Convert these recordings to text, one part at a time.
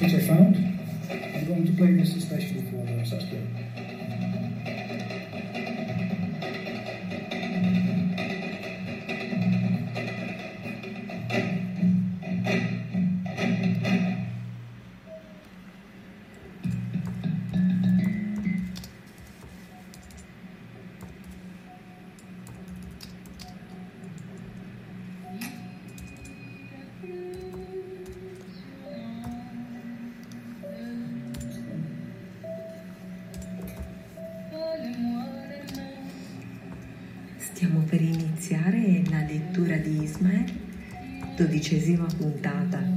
which I found. I'm going to play this especially for uh, Saskia. Lettura di Ismael, dodicesima puntata.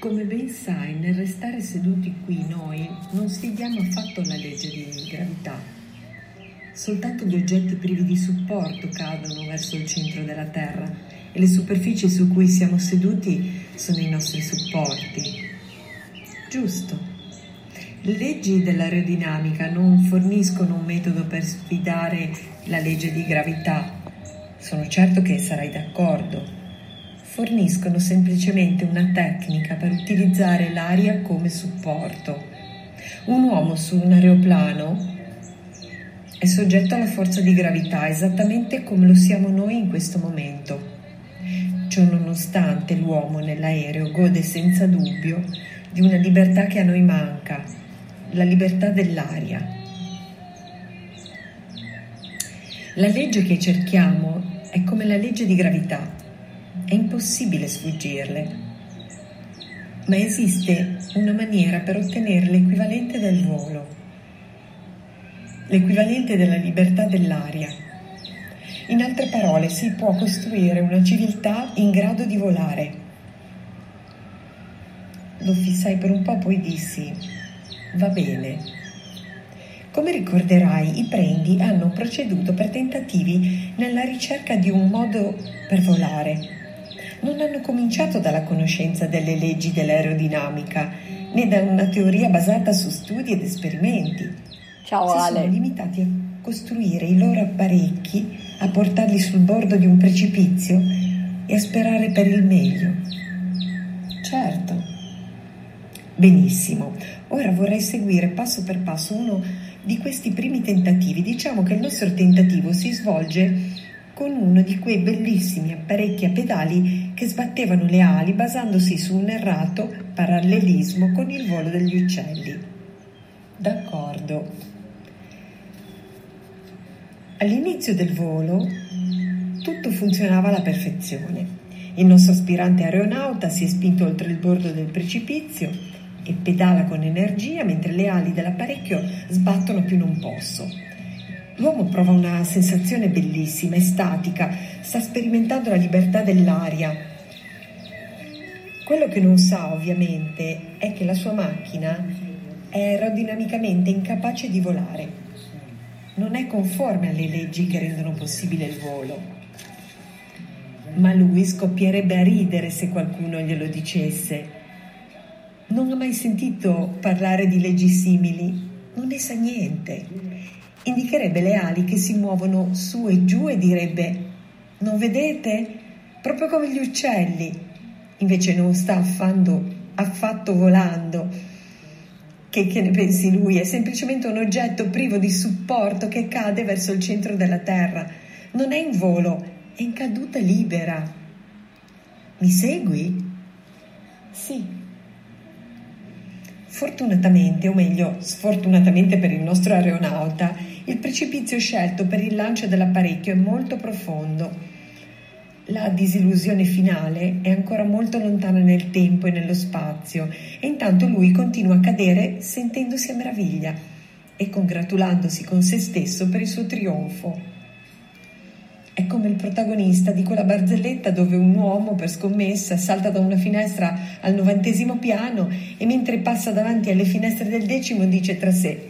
Come ben sai, nel restare seduti qui noi non sfidiamo affatto la legge di gravità. Soltanto gli oggetti privi di supporto cadono verso il centro della Terra e le superfici su cui siamo seduti sono i nostri supporti. Giusto. Le leggi dell'aerodinamica non forniscono un metodo per sfidare la legge di gravità. Sono certo che sarai d'accordo forniscono semplicemente una tecnica per utilizzare l'aria come supporto. Un uomo su un aeroplano è soggetto alla forza di gravità esattamente come lo siamo noi in questo momento. Ciononostante l'uomo nell'aereo gode senza dubbio di una libertà che a noi manca, la libertà dell'aria. La legge che cerchiamo è come la legge di gravità è impossibile sfuggirle. Ma esiste una maniera per ottenere l'equivalente del volo, l'equivalente della libertà dell'aria. In altre parole, si può costruire una civiltà in grado di volare. Lo fissai per un po', poi dissi, va bene. Come ricorderai, i prendi hanno proceduto per tentativi nella ricerca di un modo per volare non hanno cominciato dalla conoscenza delle leggi dell'aerodinamica, né da una teoria basata su studi ed esperimenti. Ciao si Ale. sono limitati a costruire i loro apparecchi, a portarli sul bordo di un precipizio e a sperare per il meglio. Certo. Benissimo. Ora vorrei seguire passo per passo uno di questi primi tentativi. Diciamo che il nostro tentativo si svolge con uno di quei bellissimi apparecchi a pedali che sbattevano le ali basandosi su un errato parallelismo con il volo degli uccelli. D'accordo. All'inizio del volo tutto funzionava alla perfezione. Il nostro aspirante aeronauta si è spinto oltre il bordo del precipizio e pedala con energia mentre le ali dell'apparecchio sbattono più non posso. L'uomo prova una sensazione bellissima, estatica, sta sperimentando la libertà dell'aria. Quello che non sa, ovviamente, è che la sua macchina è aerodinamicamente incapace di volare. Non è conforme alle leggi che rendono possibile il volo. Ma lui scoppierebbe a ridere se qualcuno glielo dicesse. Non ha mai sentito parlare di leggi simili, non ne sa niente. Indicherebbe le ali che si muovono su e giù e direbbe non vedete? Proprio come gli uccelli. Invece non sta affando, affatto volando. Che, che ne pensi lui? È semplicemente un oggetto privo di supporto che cade verso il centro della Terra. Non è in volo, è in caduta libera. Mi segui? Sì. Fortunatamente, o meglio, sfortunatamente per il nostro aeronauta, il precipizio scelto per il lancio dell'apparecchio è molto profondo. La disillusione finale è ancora molto lontana nel tempo e nello spazio e intanto lui continua a cadere sentendosi a meraviglia e congratulandosi con se stesso per il suo trionfo. È come il protagonista di quella barzelletta dove un uomo per scommessa salta da una finestra al novantesimo piano e mentre passa davanti alle finestre del decimo dice tra sé,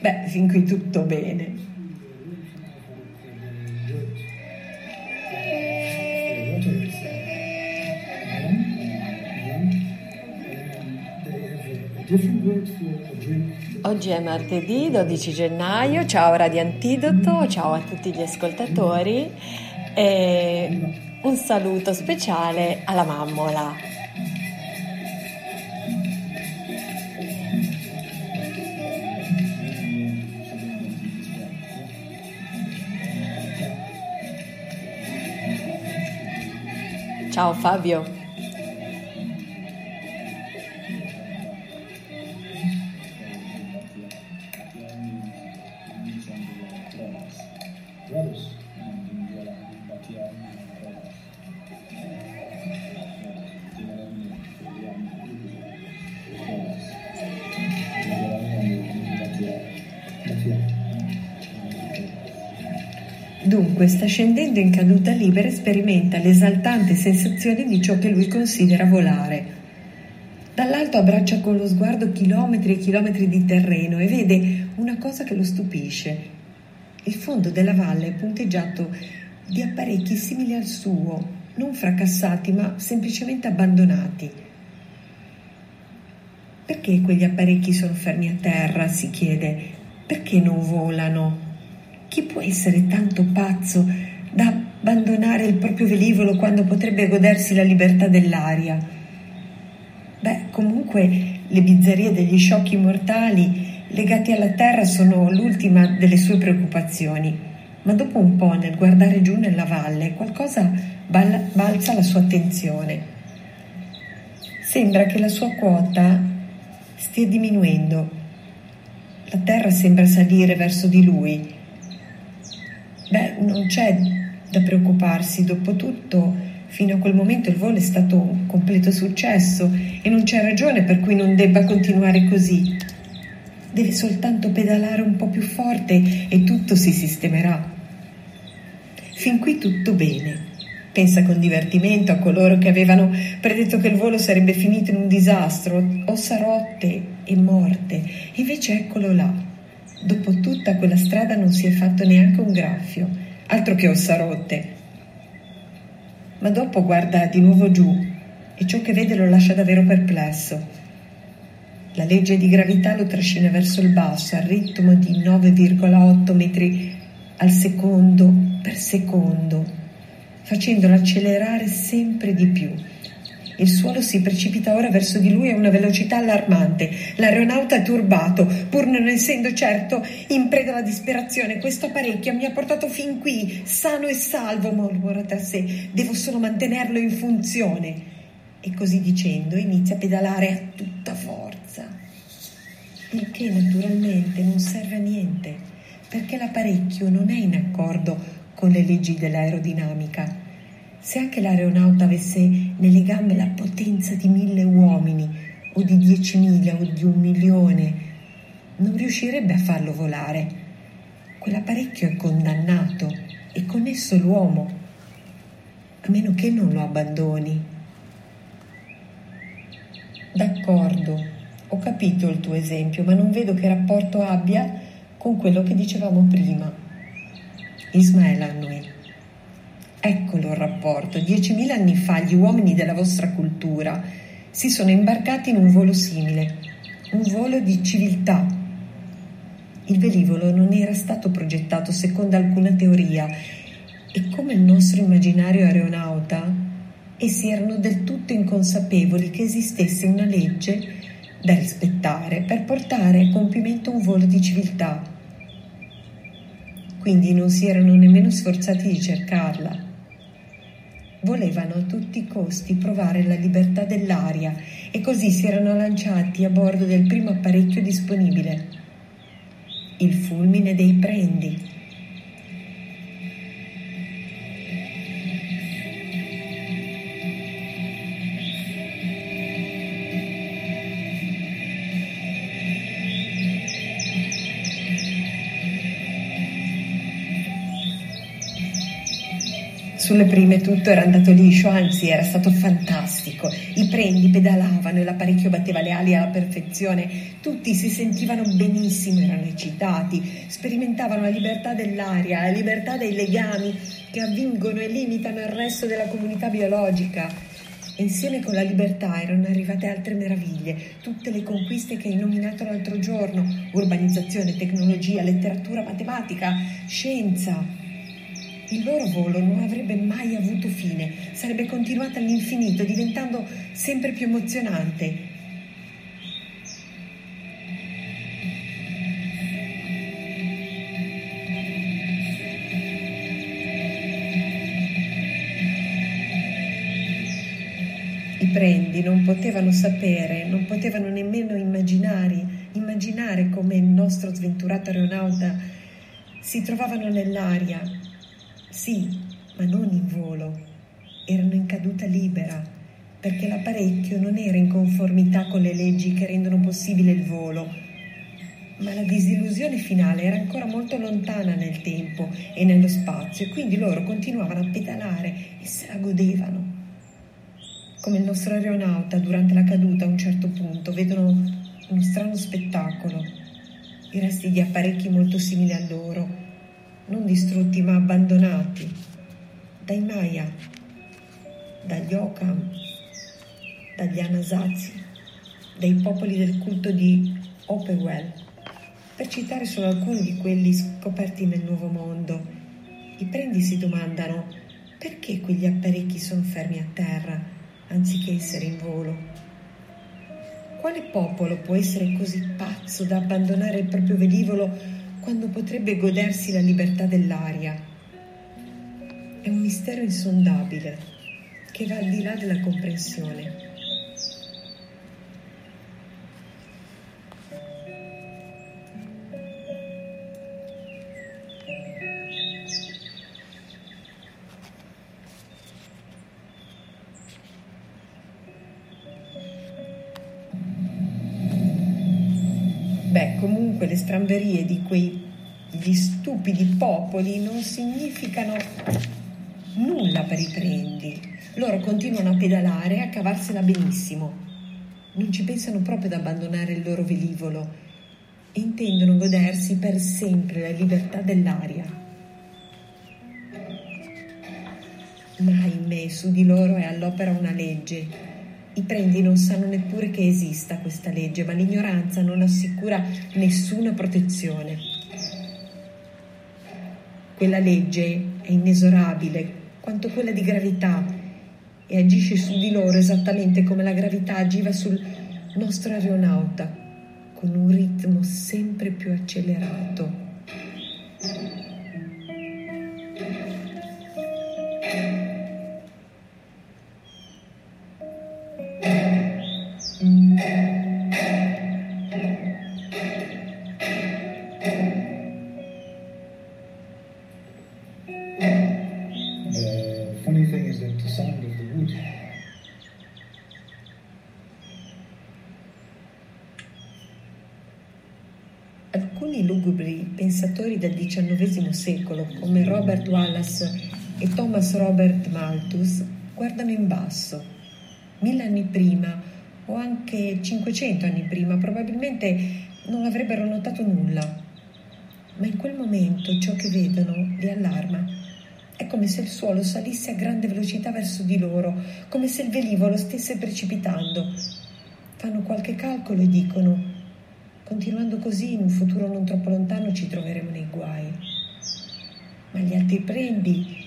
beh, fin qui tutto bene. Oggi è martedì 12 gennaio, ciao Radio Antidoto, ciao a tutti gli ascoltatori e un saluto speciale alla mammola. Ciao Fabio. Dunque sta scendendo in caduta libera sperimenta l'esaltante sensazione di ciò che lui considera volare. Dall'alto abbraccia con lo sguardo chilometri e chilometri di terreno e vede una cosa che lo stupisce. Il fondo della valle è punteggiato di apparecchi simili al suo, non fracassati ma semplicemente abbandonati. Perché quegli apparecchi sono fermi a terra? si chiede. Perché non volano? Chi può essere tanto pazzo da abbandonare il proprio velivolo quando potrebbe godersi la libertà dell'aria? Beh, comunque le bizzarrie degli sciocchi mortali legati alla terra sono l'ultima delle sue preoccupazioni, ma dopo un po' nel guardare giù nella valle qualcosa balza la sua attenzione. Sembra che la sua quota stia diminuendo. La terra sembra salire verso di lui Beh, non c'è da preoccuparsi, dopo tutto, fino a quel momento il volo è stato un completo successo e non c'è ragione per cui non debba continuare così. Deve soltanto pedalare un po' più forte e tutto si sistemerà. Fin qui tutto bene. Pensa con divertimento a coloro che avevano predetto che il volo sarebbe finito in un disastro, ossa rotte e morte. Invece eccolo là Dopo tutta quella strada non si è fatto neanche un graffio, altro che ossa rotte. Ma dopo guarda di nuovo giù e ciò che vede lo lascia davvero perplesso. La legge di gravità lo trascina verso il basso al ritmo di 9,8 metri al secondo per secondo, facendolo accelerare sempre di più il suolo si precipita ora verso di lui a una velocità allarmante. L'aeronauta è turbato, pur non essendo certo in preda alla disperazione. Questo apparecchio mi ha portato fin qui, sano e salvo, mormora tra sé. Devo solo mantenerlo in funzione. E così dicendo inizia a pedalare a tutta forza. Il che naturalmente non serve a niente, perché l'apparecchio non è in accordo con le leggi dell'aerodinamica se anche l'aeronauta avesse nelle gambe la potenza di mille uomini, o di diecimila, o di un milione, non riuscirebbe a farlo volare. Quell'apparecchio è condannato e con esso l'uomo, a meno che non lo abbandoni. D'accordo, ho capito il tuo esempio, ma non vedo che rapporto abbia con quello che dicevamo prima. Ismael Annui. Eccolo il rapporto. Diecimila anni fa gli uomini della vostra cultura si sono imbarcati in un volo simile, un volo di civiltà. Il velivolo non era stato progettato secondo alcuna teoria e come il nostro immaginario aeronauta, essi erano del tutto inconsapevoli che esistesse una legge da rispettare per portare a compimento un volo di civiltà. Quindi non si erano nemmeno sforzati di cercarla. Volevano a tutti i costi provare la libertà dell'aria e così si erano lanciati a bordo del primo apparecchio disponibile, il fulmine dei prendi Sulle prime tutto era andato liscio, anzi era stato fantastico. I prendi pedalavano e l'apparecchio batteva le ali alla perfezione. Tutti si sentivano benissimo, erano eccitati, sperimentavano la libertà dell'aria, la libertà dei legami che avvingono e limitano il resto della comunità biologica. Insieme con la libertà erano arrivate altre meraviglie, tutte le conquiste che hai nominato l'altro giorno, urbanizzazione, tecnologia, letteratura, matematica, scienza. Il loro volo non avrebbe mai avuto fine, sarebbe continuato all'infinito, diventando sempre più emozionante. I prendi non potevano sapere, non potevano nemmeno immaginare, immaginare come il nostro sventurato aeronauta si trovavano nell'aria sì, ma non in volo. Erano in caduta libera, perché l'apparecchio non era in conformità con le leggi che rendono possibile il volo. Ma la disillusione finale era ancora molto lontana nel tempo e nello spazio e quindi loro continuavano a pedalare e se la godevano. Come il nostro aeronauta durante la caduta a un certo punto vedono uno strano spettacolo, i resti di apparecchi molto simili a loro non distrutti ma abbandonati dai Maya, dagli Okam, dagli Anasazi, dai popoli del culto di Opewell, per citare solo alcuni di quelli scoperti nel Nuovo Mondo. I prendi si domandano perché quegli apparecchi sono fermi a terra anziché essere in volo. Quale popolo può essere così pazzo da abbandonare il proprio velivolo quando potrebbe godersi la libertà dell'aria. È un mistero insondabile che va al di là della comprensione. Le stramberie di quegli stupidi popoli non significano nulla per i prendi. Loro continuano a pedalare e a cavarsela benissimo. Non ci pensano proprio ad abbandonare il loro velivolo e intendono godersi per sempre la libertà dell'aria. Ma ahimè, su di loro è all'opera una legge i prendi non sanno neppure che esista questa legge, ma l'ignoranza non assicura nessuna protezione. Quella legge è inesorabile quanto quella di gravità e agisce su di loro esattamente come la gravità agiva sul nostro aeronauta, con un ritmo sempre più accelerato. Pensatori del XIX secolo come Robert Wallace e Thomas Robert Malthus guardano in basso. Mille anni prima o anche 500 anni prima probabilmente non avrebbero notato nulla, ma in quel momento ciò che vedono li allarma. È come se il suolo salisse a grande velocità verso di loro, come se il velivolo stesse precipitando. Fanno qualche calcolo e dicono, continuando così in un futuro non troppo lontano ci troveremo nei guai. Ma gli altri prendi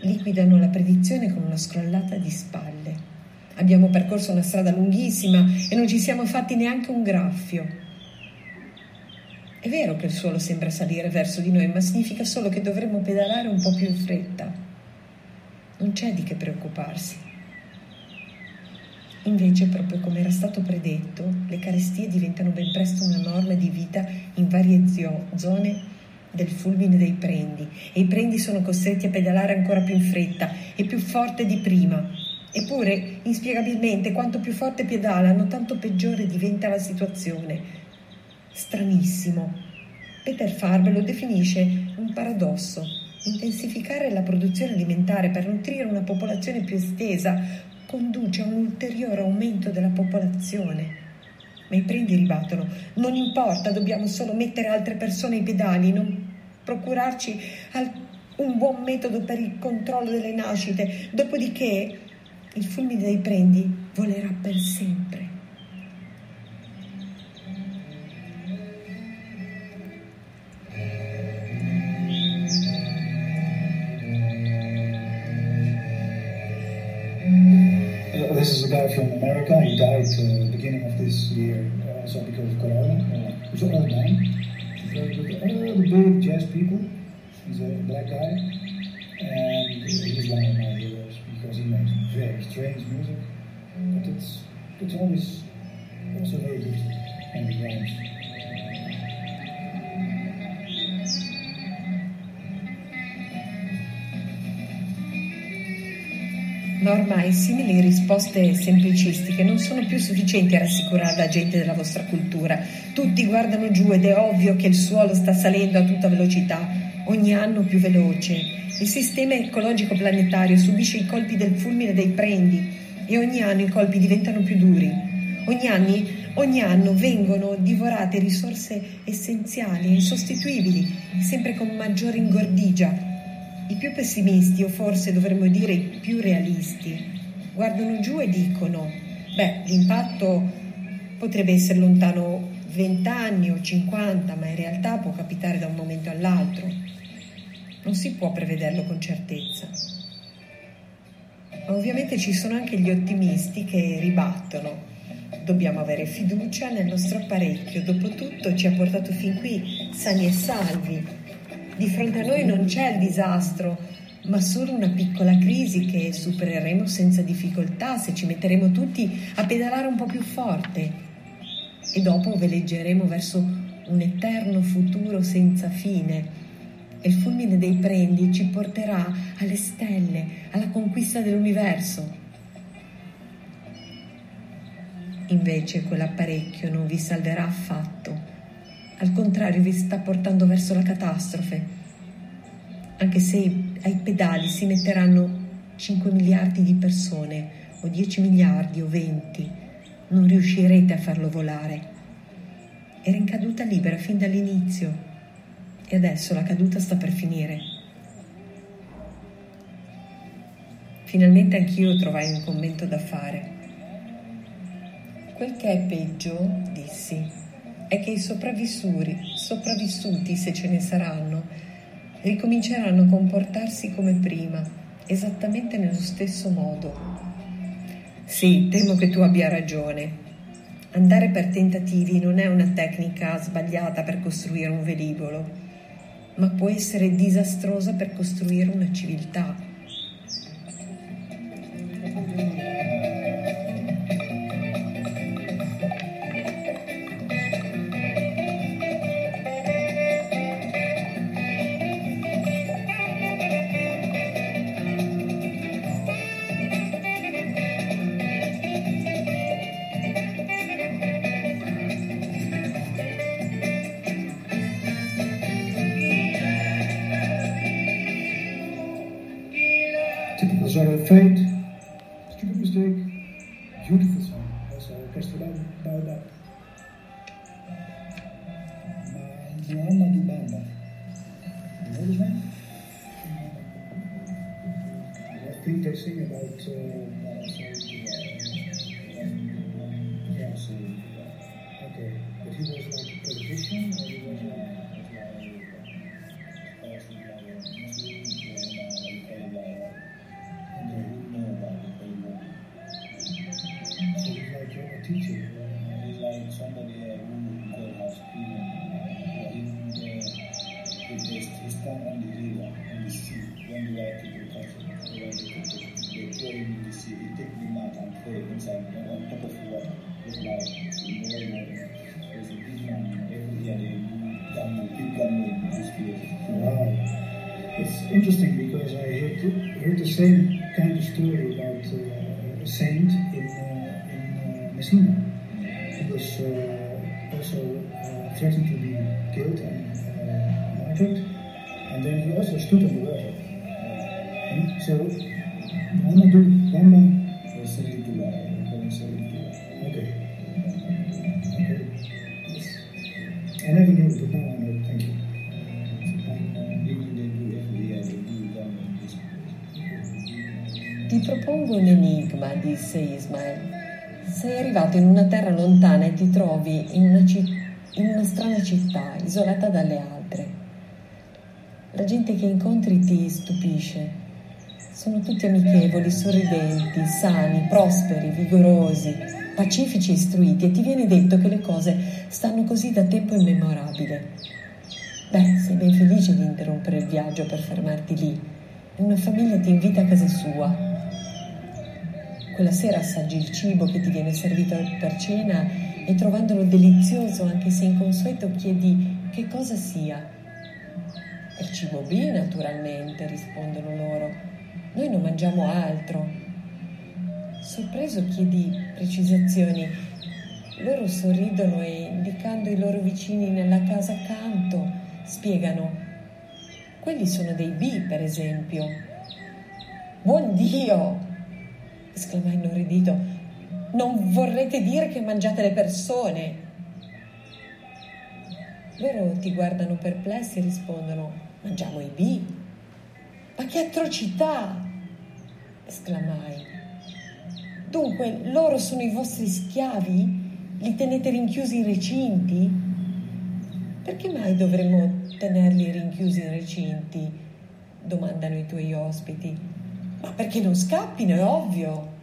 liquidano la predizione con una scrollata di spalle. Abbiamo percorso una strada lunghissima e non ci siamo fatti neanche un graffio. È vero che il suolo sembra salire verso di noi, ma significa solo che dovremmo pedalare un po' più in fretta. Non c'è di che preoccuparsi. Invece, proprio come era stato predetto, le carestie diventano ben presto una norma di vita in varie zone del fulmine dei prendi e i prendi sono costretti a pedalare ancora più in fretta e più forte di prima. Eppure, inspiegabilmente, quanto più forte pedalano, tanto peggiore diventa la situazione. Stranissimo. Peter Farbe lo definisce un paradosso. Intensificare la produzione alimentare per nutrire una popolazione più estesa conduce a un ulteriore aumento della popolazione. Ma i prendi ribattono, non importa, dobbiamo solo mettere altre persone ai pedali, non procurarci un buon metodo per il controllo delle nascite, dopodiché il fulmine dei prendi volerà per sempre. This is a guy from America. He died uh, beginning of this year, uh, also because of corona. Uh, he's an old man. All the big jazz people. He's a black guy, and he's one of my heroes because he makes very strange music, but it's it's always also very good and it Ma ormai simili risposte semplicistiche non sono più sufficienti a rassicurare la gente della vostra cultura. Tutti guardano giù ed è ovvio che il suolo sta salendo a tutta velocità, ogni anno più veloce. Il sistema ecologico planetario subisce i colpi del fulmine dei prendi e ogni anno i colpi diventano più duri. Ogni, anni, ogni anno vengono divorate risorse essenziali e insostituibili, sempre con maggiore ingordigia. I più pessimisti, o forse dovremmo dire i più realisti, guardano giù e dicono, beh, l'impatto potrebbe essere lontano 20 anni o 50, ma in realtà può capitare da un momento all'altro. Non si può prevederlo con certezza. Ma ovviamente ci sono anche gli ottimisti che ribattono. Dobbiamo avere fiducia nel nostro apparecchio, dopotutto ci ha portato fin qui sani e salvi. Di fronte a noi non c'è il disastro, ma solo una piccola crisi che supereremo senza difficoltà se ci metteremo tutti a pedalare un po' più forte. E dopo veleggeremo verso un eterno futuro senza fine. E il fulmine dei prendi ci porterà alle stelle, alla conquista dell'universo. Invece quell'apparecchio non vi salverà affatto al contrario vi sta portando verso la catastrofe, anche se ai pedali si metteranno 5 miliardi di persone, o 10 miliardi, o 20, non riuscirete a farlo volare. Era in caduta libera fin dall'inizio e adesso la caduta sta per finire. Finalmente anch'io trovai un commento da fare. Quel che è peggio, dissi, è che i sopravvissuti, se ce ne saranno, ricominceranno a comportarsi come prima, esattamente nello stesso modo. Sì, temo che tu abbia ragione. Andare per tentativi non è una tecnica sbagliata per costruire un velivolo, ma può essere disastrosa per costruire una civiltà. for example disse Ismael. Sei arrivato in una terra lontana e ti trovi in una, ci- in una strana città, isolata dalle altre. La gente che incontri ti stupisce. Sono tutti amichevoli, sorridenti, sani, prosperi, vigorosi, pacifici e istruiti e ti viene detto che le cose stanno così da tempo immemorabile. Beh, sei ben felice di interrompere il viaggio per fermarti lì. Una famiglia ti invita a casa sua. Quella sera assaggi il cibo che ti viene servito per cena e trovandolo delizioso, anche se inconsueto, chiedi che cosa sia. Il cibo B, naturalmente, rispondono loro. Noi non mangiamo altro. Sorpreso chiedi precisazioni. Loro sorridono e, indicando i loro vicini nella casa accanto, spiegano. Quelli sono dei B, per esempio. Buon Dio! Esclamai inorridito. Non vorrete dire che mangiate le persone? Loro ti guardano perplessi e rispondono: Mangiamo i B. Ma che atrocità! esclamai. Dunque, loro sono i vostri schiavi? Li tenete rinchiusi in recinti? Perché mai dovremmo tenerli rinchiusi in recinti? domandano i tuoi ospiti. Ma perché non scappino, è ovvio.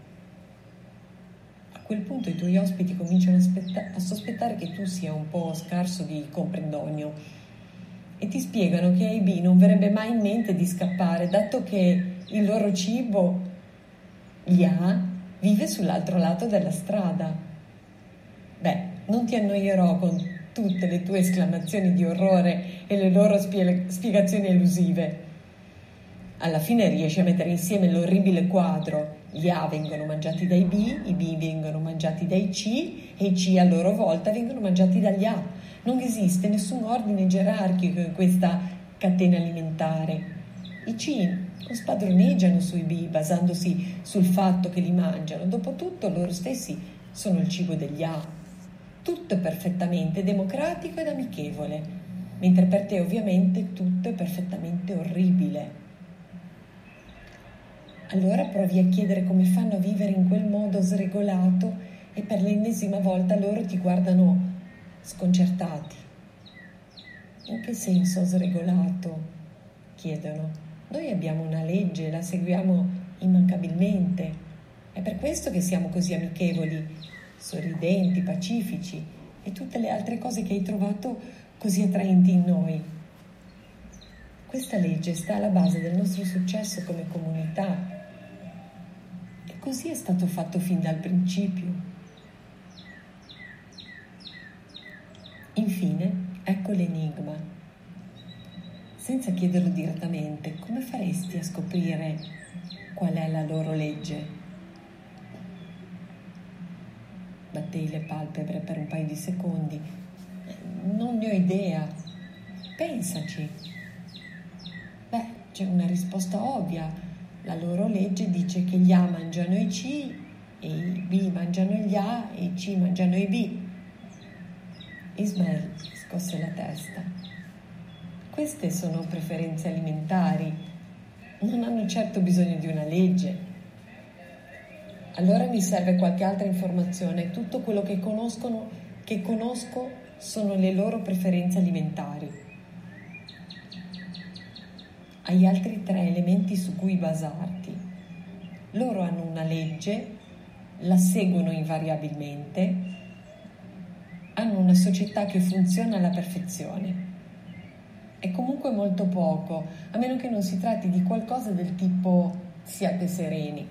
A quel punto i tuoi ospiti cominciano a, aspetta- a sospettare che tu sia un po' scarso di comprendonio e ti spiegano che ai non verrebbe mai in mente di scappare, dato che il loro cibo, gli A, vive sull'altro lato della strada. Beh, non ti annoierò con tutte le tue esclamazioni di orrore e le loro spie- spiegazioni elusive. Alla fine riesci a mettere insieme l'orribile quadro. Gli A vengono mangiati dai B, i B vengono mangiati dai C e i C a loro volta vengono mangiati dagli A. Non esiste nessun ordine gerarchico in questa catena alimentare. I C non spadroneggiano sui B basandosi sul fatto che li mangiano. Dopotutto loro stessi sono il cibo degli A. Tutto è perfettamente democratico ed amichevole, mentre per te ovviamente tutto è perfettamente orribile. Allora provi a chiedere come fanno a vivere in quel modo sregolato e per l'ennesima volta loro ti guardano sconcertati. In che senso sregolato? chiedono. Noi abbiamo una legge, la seguiamo immancabilmente. È per questo che siamo così amichevoli, sorridenti, pacifici e tutte le altre cose che hai trovato così attraenti in noi. Questa legge sta alla base del nostro successo come comunità così è stato fatto fin dal principio. Infine, ecco l'enigma. Senza chiederlo direttamente, come faresti a scoprire qual è la loro legge? Battei le palpebre per un paio di secondi. Non ne ho idea. Pensaci. Beh, c'è una risposta ovvia. La loro legge dice che gli A mangiano i C e i B mangiano gli A e i C mangiano i B. Ismael scosse la testa. Queste sono preferenze alimentari. Non hanno certo bisogno di una legge. Allora mi serve qualche altra informazione. Tutto quello che che conosco sono le loro preferenze alimentari. Hai altri tre elementi su cui basarti. Loro hanno una legge, la seguono invariabilmente, hanno una società che funziona alla perfezione. È comunque molto poco, a meno che non si tratti di qualcosa del tipo siate sereni.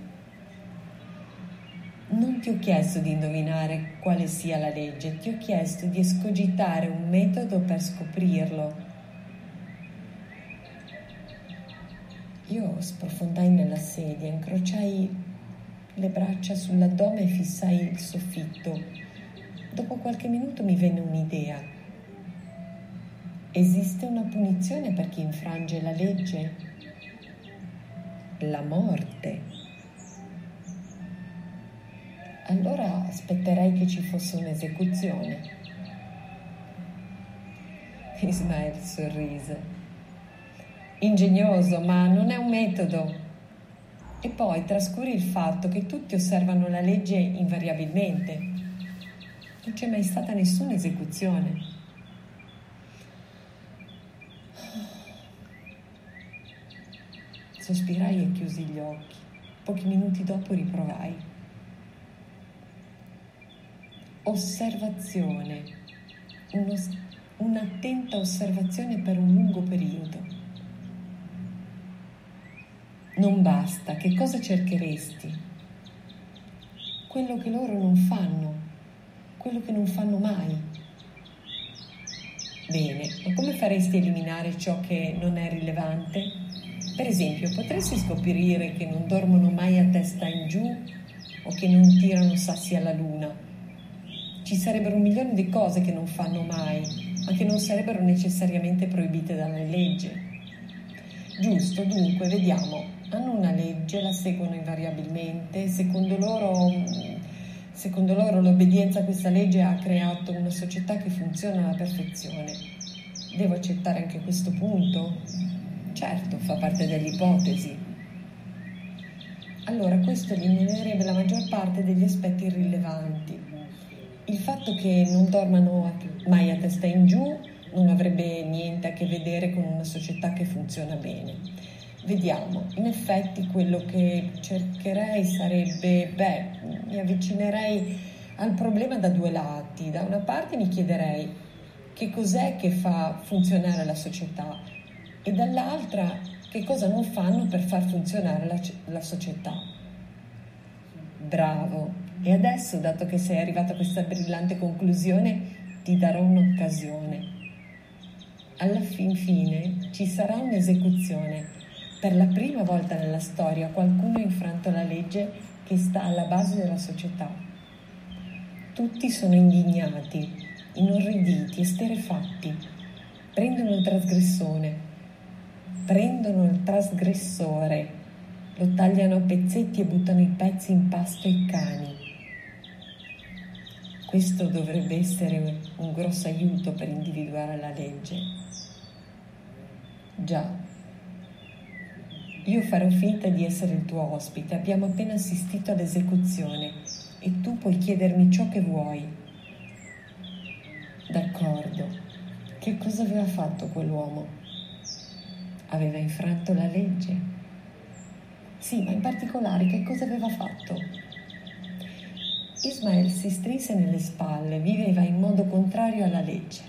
Non ti ho chiesto di indovinare quale sia la legge, ti ho chiesto di escogitare un metodo per scoprirlo. Io sprofondai nella sedia, incrociai le braccia sull'addome e fissai il soffitto. Dopo qualche minuto mi venne un'idea. Esiste una punizione per chi infrange la legge? La morte. allora aspetterei che ci fosse un'esecuzione. Ismael sorrise. Ingegnoso, ma non è un metodo. E poi trascuri il fatto che tutti osservano la legge invariabilmente. Non c'è mai stata nessuna esecuzione. Sospirai e chiusi gli occhi. Pochi minuti dopo riprovai. Osservazione, Uno, un'attenta osservazione per un lungo periodo. Non basta, che cosa cercheresti? Quello che loro non fanno, quello che non fanno mai. Bene, ma come faresti a eliminare ciò che non è rilevante? Per esempio, potresti scoprire che non dormono mai a testa in giù o che non tirano sassi alla luna ci sarebbero un milione di cose che non fanno mai, ma che non sarebbero necessariamente proibite dalle leggi. Giusto, dunque, vediamo, hanno una legge, la seguono invariabilmente, secondo loro, secondo loro l'obbedienza a questa legge ha creato una società che funziona alla perfezione. Devo accettare anche questo punto? Certo, fa parte delle ipotesi. Allora questo eliminerebbe la maggior parte degli aspetti irrilevanti il fatto che non dormano mai a testa in giù non avrebbe niente a che vedere con una società che funziona bene. Vediamo, in effetti quello che cercherei sarebbe, beh, mi avvicinerei al problema da due lati. Da una parte mi chiederei che cos'è che fa funzionare la società e dall'altra che cosa non fanno per far funzionare la, la società. Bravo, e adesso, dato che sei arrivato a questa brillante conclusione, ti darò un'occasione. Alla fin fine ci sarà un'esecuzione. Per la prima volta nella storia qualcuno ha infranto la legge che sta alla base della società. Tutti sono indignati, inorriditi, esterefatti. Prendono il trasgressore, prendono il trasgressore, lo tagliano a pezzetti e buttano i pezzi in pasto ai cani. Questo dovrebbe essere un grosso aiuto per individuare la legge. Già, io farò finta di essere il tuo ospite, abbiamo appena assistito all'esecuzione e tu puoi chiedermi ciò che vuoi. D'accordo, che cosa aveva fatto quell'uomo? Aveva infranto la legge? Sì, ma in particolare che cosa aveva fatto? Ismael si strinse nelle spalle, viveva in modo contrario alla legge.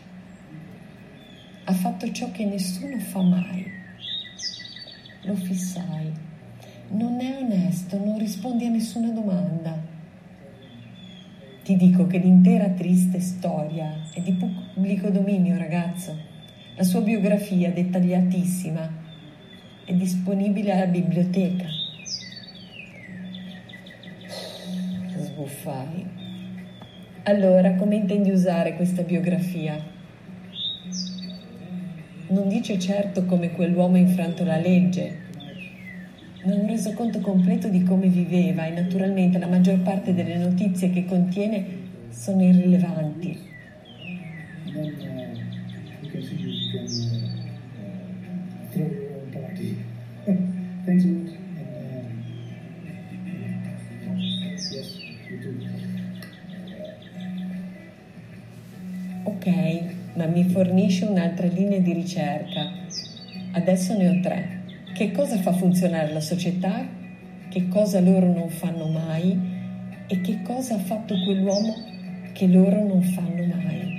Ha fatto ciò che nessuno fa mai. Lo fissai. Non è onesto, non rispondi a nessuna domanda. Ti dico che l'intera triste storia è di pubblico dominio, ragazzo. La sua biografia, dettagliatissima, è disponibile alla biblioteca. sbuffai. Allora, come intendi usare questa biografia? Non dice certo come quell'uomo ha infranto la legge. Non ho reso conto completo di come viveva e naturalmente la maggior parte delle notizie che contiene sono irrilevanti. Ok, uh, mi fornisce un'altra linea di ricerca. Adesso ne ho tre. Che cosa fa funzionare la società? Che cosa loro non fanno mai? E che cosa ha fatto quell'uomo che loro non fanno mai?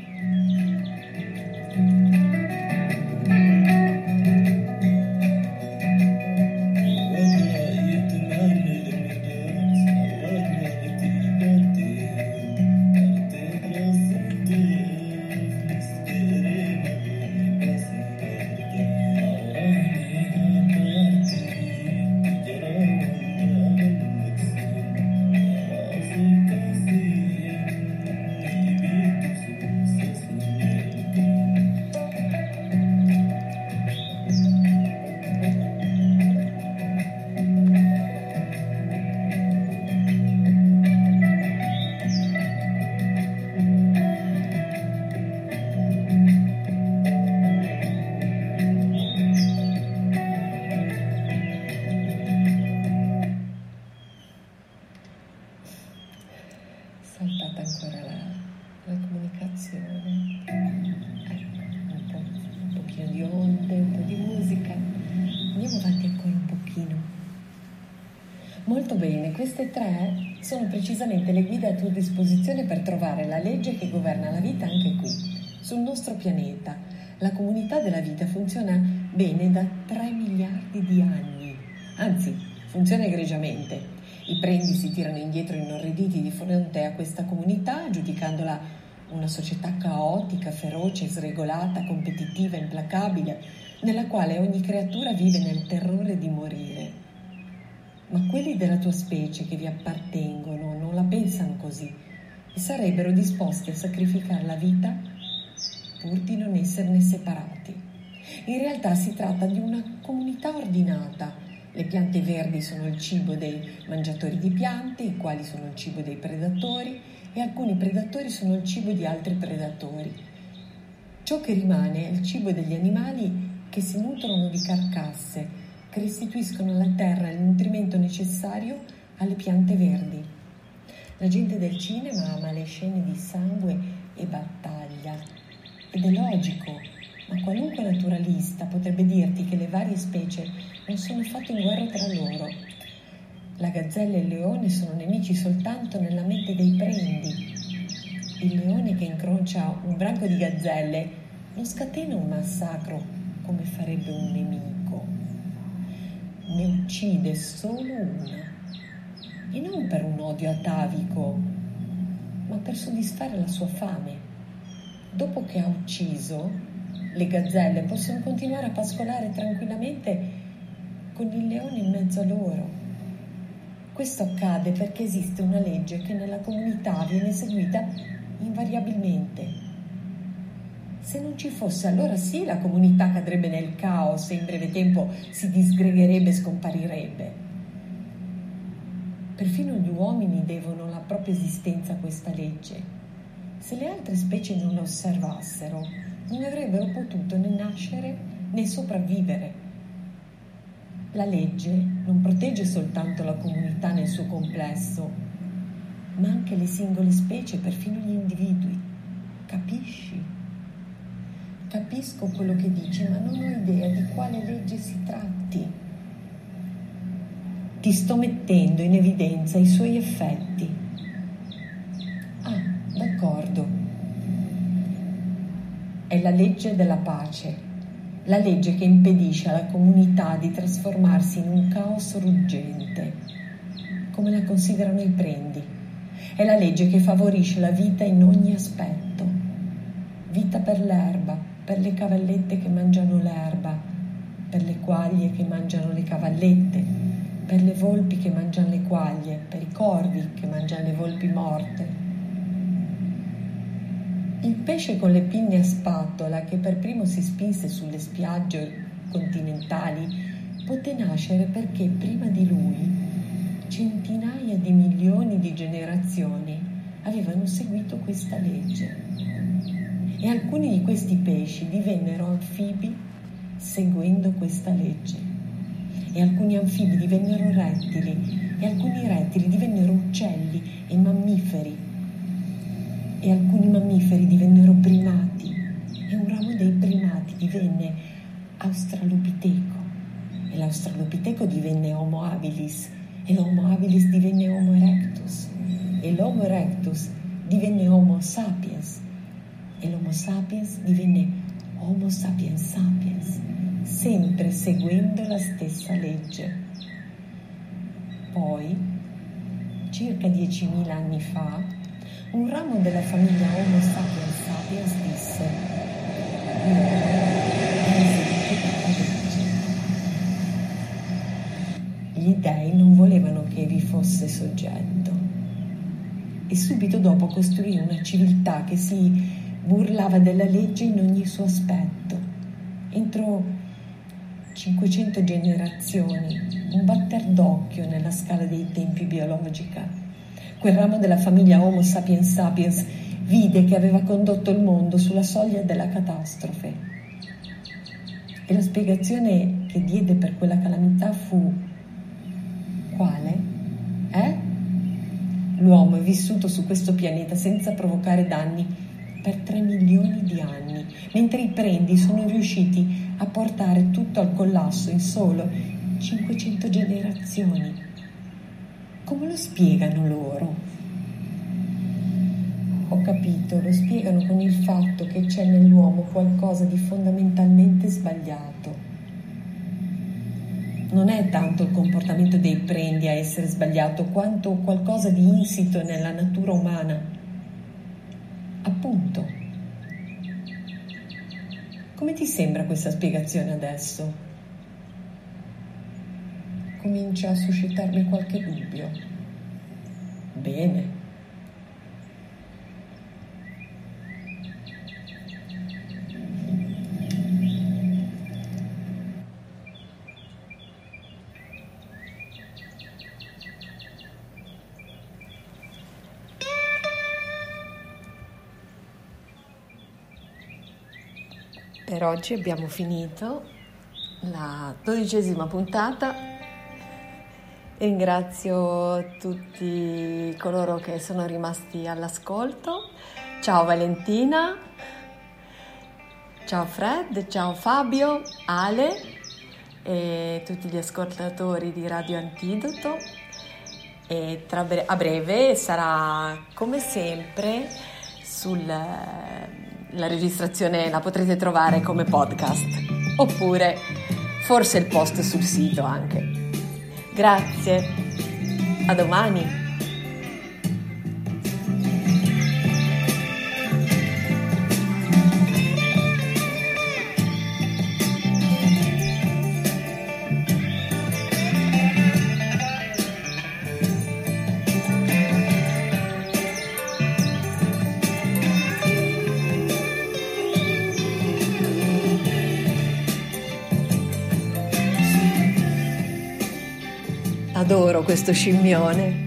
Precisamente le guide a tua disposizione per trovare la legge che governa la vita anche qui, sul nostro pianeta. La comunità della vita funziona bene da 3 miliardi di anni, anzi funziona egregiamente. I prendi si tirano indietro inorriditi di fronte a questa comunità, giudicandola una società caotica, feroce, sregolata, competitiva, implacabile, nella quale ogni creatura vive nel terrore di morire. Ma quelli della tua specie che vi appartengono non la pensano così e sarebbero disposti a sacrificare la vita pur di non esserne separati. In realtà si tratta di una comunità ordinata. Le piante verdi sono il cibo dei mangiatori di piante, i quali sono il cibo dei predatori e alcuni predatori sono il cibo di altri predatori. Ciò che rimane è il cibo degli animali che si nutrono di carcasse, restituiscono alla terra il nutrimento necessario alle piante verdi. La gente del cinema ama le scene di sangue e battaglia ed è logico, ma qualunque naturalista potrebbe dirti che le varie specie non sono fatte in guerra tra loro. La gazzella e il leone sono nemici soltanto nella mente dei prendi. Il leone che incrocia un branco di gazzelle non scatena un massacro come farebbe un nemico. Ne uccide solo una. E non per un odio atavico, ma per soddisfare la sua fame. Dopo che ha ucciso, le gazzelle possono continuare a pascolare tranquillamente con il leone in mezzo a loro. Questo accade perché esiste una legge che nella comunità viene seguita invariabilmente. Se non ci fosse, allora sì, la comunità cadrebbe nel caos e in breve tempo si disgregherebbe e scomparirebbe. Perfino gli uomini devono la propria esistenza a questa legge. Se le altre specie non la osservassero, non avrebbero potuto né nascere né sopravvivere. La legge non protegge soltanto la comunità nel suo complesso, ma anche le singole specie, perfino gli individui. Capisci? Capisco quello che dici, ma non ho idea di quale legge si tratti. Ti sto mettendo in evidenza i suoi effetti. Ah, d'accordo. È la legge della pace, la legge che impedisce alla comunità di trasformarsi in un caos ruggente, come la considerano i prendi. È la legge che favorisce la vita in ogni aspetto. Vita per l'erba, per le cavallette che mangiano l'erba, per le quaglie che mangiano le cavallette, per le volpi che mangiano le quaglie, per i corvi che mangiano le volpi morte. Il pesce con le pinne a spatola che per primo si spinse sulle spiagge continentali poté nascere perché prima di lui centinaia di milioni di generazioni avevano seguito questa legge e alcuni di questi pesci divennero anfibi seguendo questa legge. E alcuni anfibi divennero rettili e alcuni rettili divennero uccelli e mammiferi. E alcuni mammiferi divennero primati e un ramo dei primati divenne Australopiteco. E l'Australopiteco divenne Homo habilis e l'Homo habilis divenne Homo erectus. E l'Homo erectus divenne Homo sapiens e l'Homo sapiens divenne Homo sapiens sapiens, sempre seguendo la stessa legge. Poi, circa 10.000 anni fa, un ramo della famiglia Homo sapiens sapiens disse gli dei non volevano che vi fosse soggetto e subito dopo costruì una civiltà che si burlava della legge in ogni suo aspetto. Entro 500 generazioni, un batter d'occhio nella scala dei tempi biologica. Quel ramo della famiglia Homo sapiens sapiens vide che aveva condotto il mondo sulla soglia della catastrofe. E la spiegazione che diede per quella calamità fu quale? Eh? L'uomo è vissuto su questo pianeta senza provocare danni per 3 milioni di anni, mentre i prendi sono riusciti a portare tutto al collasso in solo 500 generazioni. Come lo spiegano loro? Ho capito, lo spiegano con il fatto che c'è nell'uomo qualcosa di fondamentalmente sbagliato. Non è tanto il comportamento dei prendi a essere sbagliato, quanto qualcosa di insito nella natura umana. Appunto. Come ti sembra questa spiegazione adesso? Comincia a suscitarmi qualche dubbio. Bene. Per oggi abbiamo finito la dodicesima puntata. Ringrazio tutti coloro che sono rimasti all'ascolto. Ciao Valentina, ciao Fred, ciao Fabio, Ale e tutti gli ascoltatori di Radio Antidoto. E bre- a breve sarà come sempre sul la registrazione la potrete trovare come podcast oppure forse il post sul sito anche. Grazie, a domani. Adoro questo scimmione.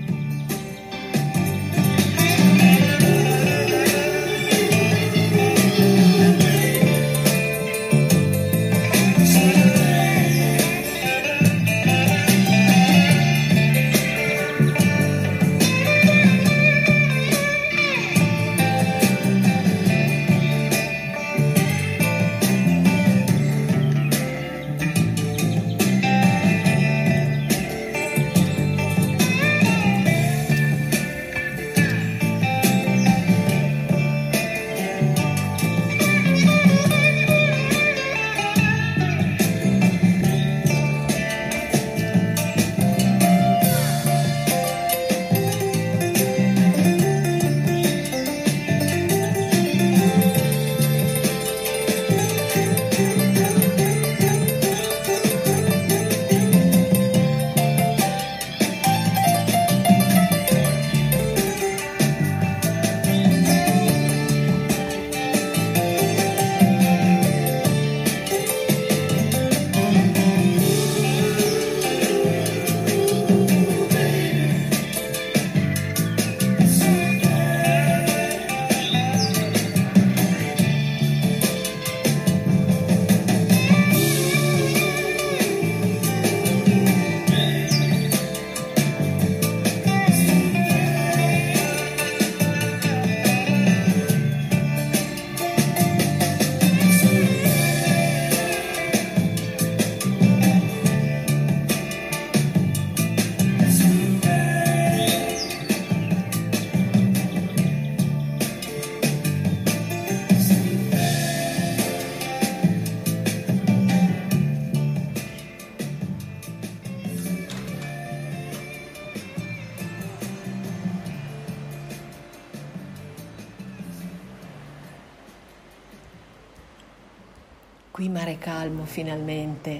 Finalmente,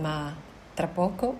ma tra poco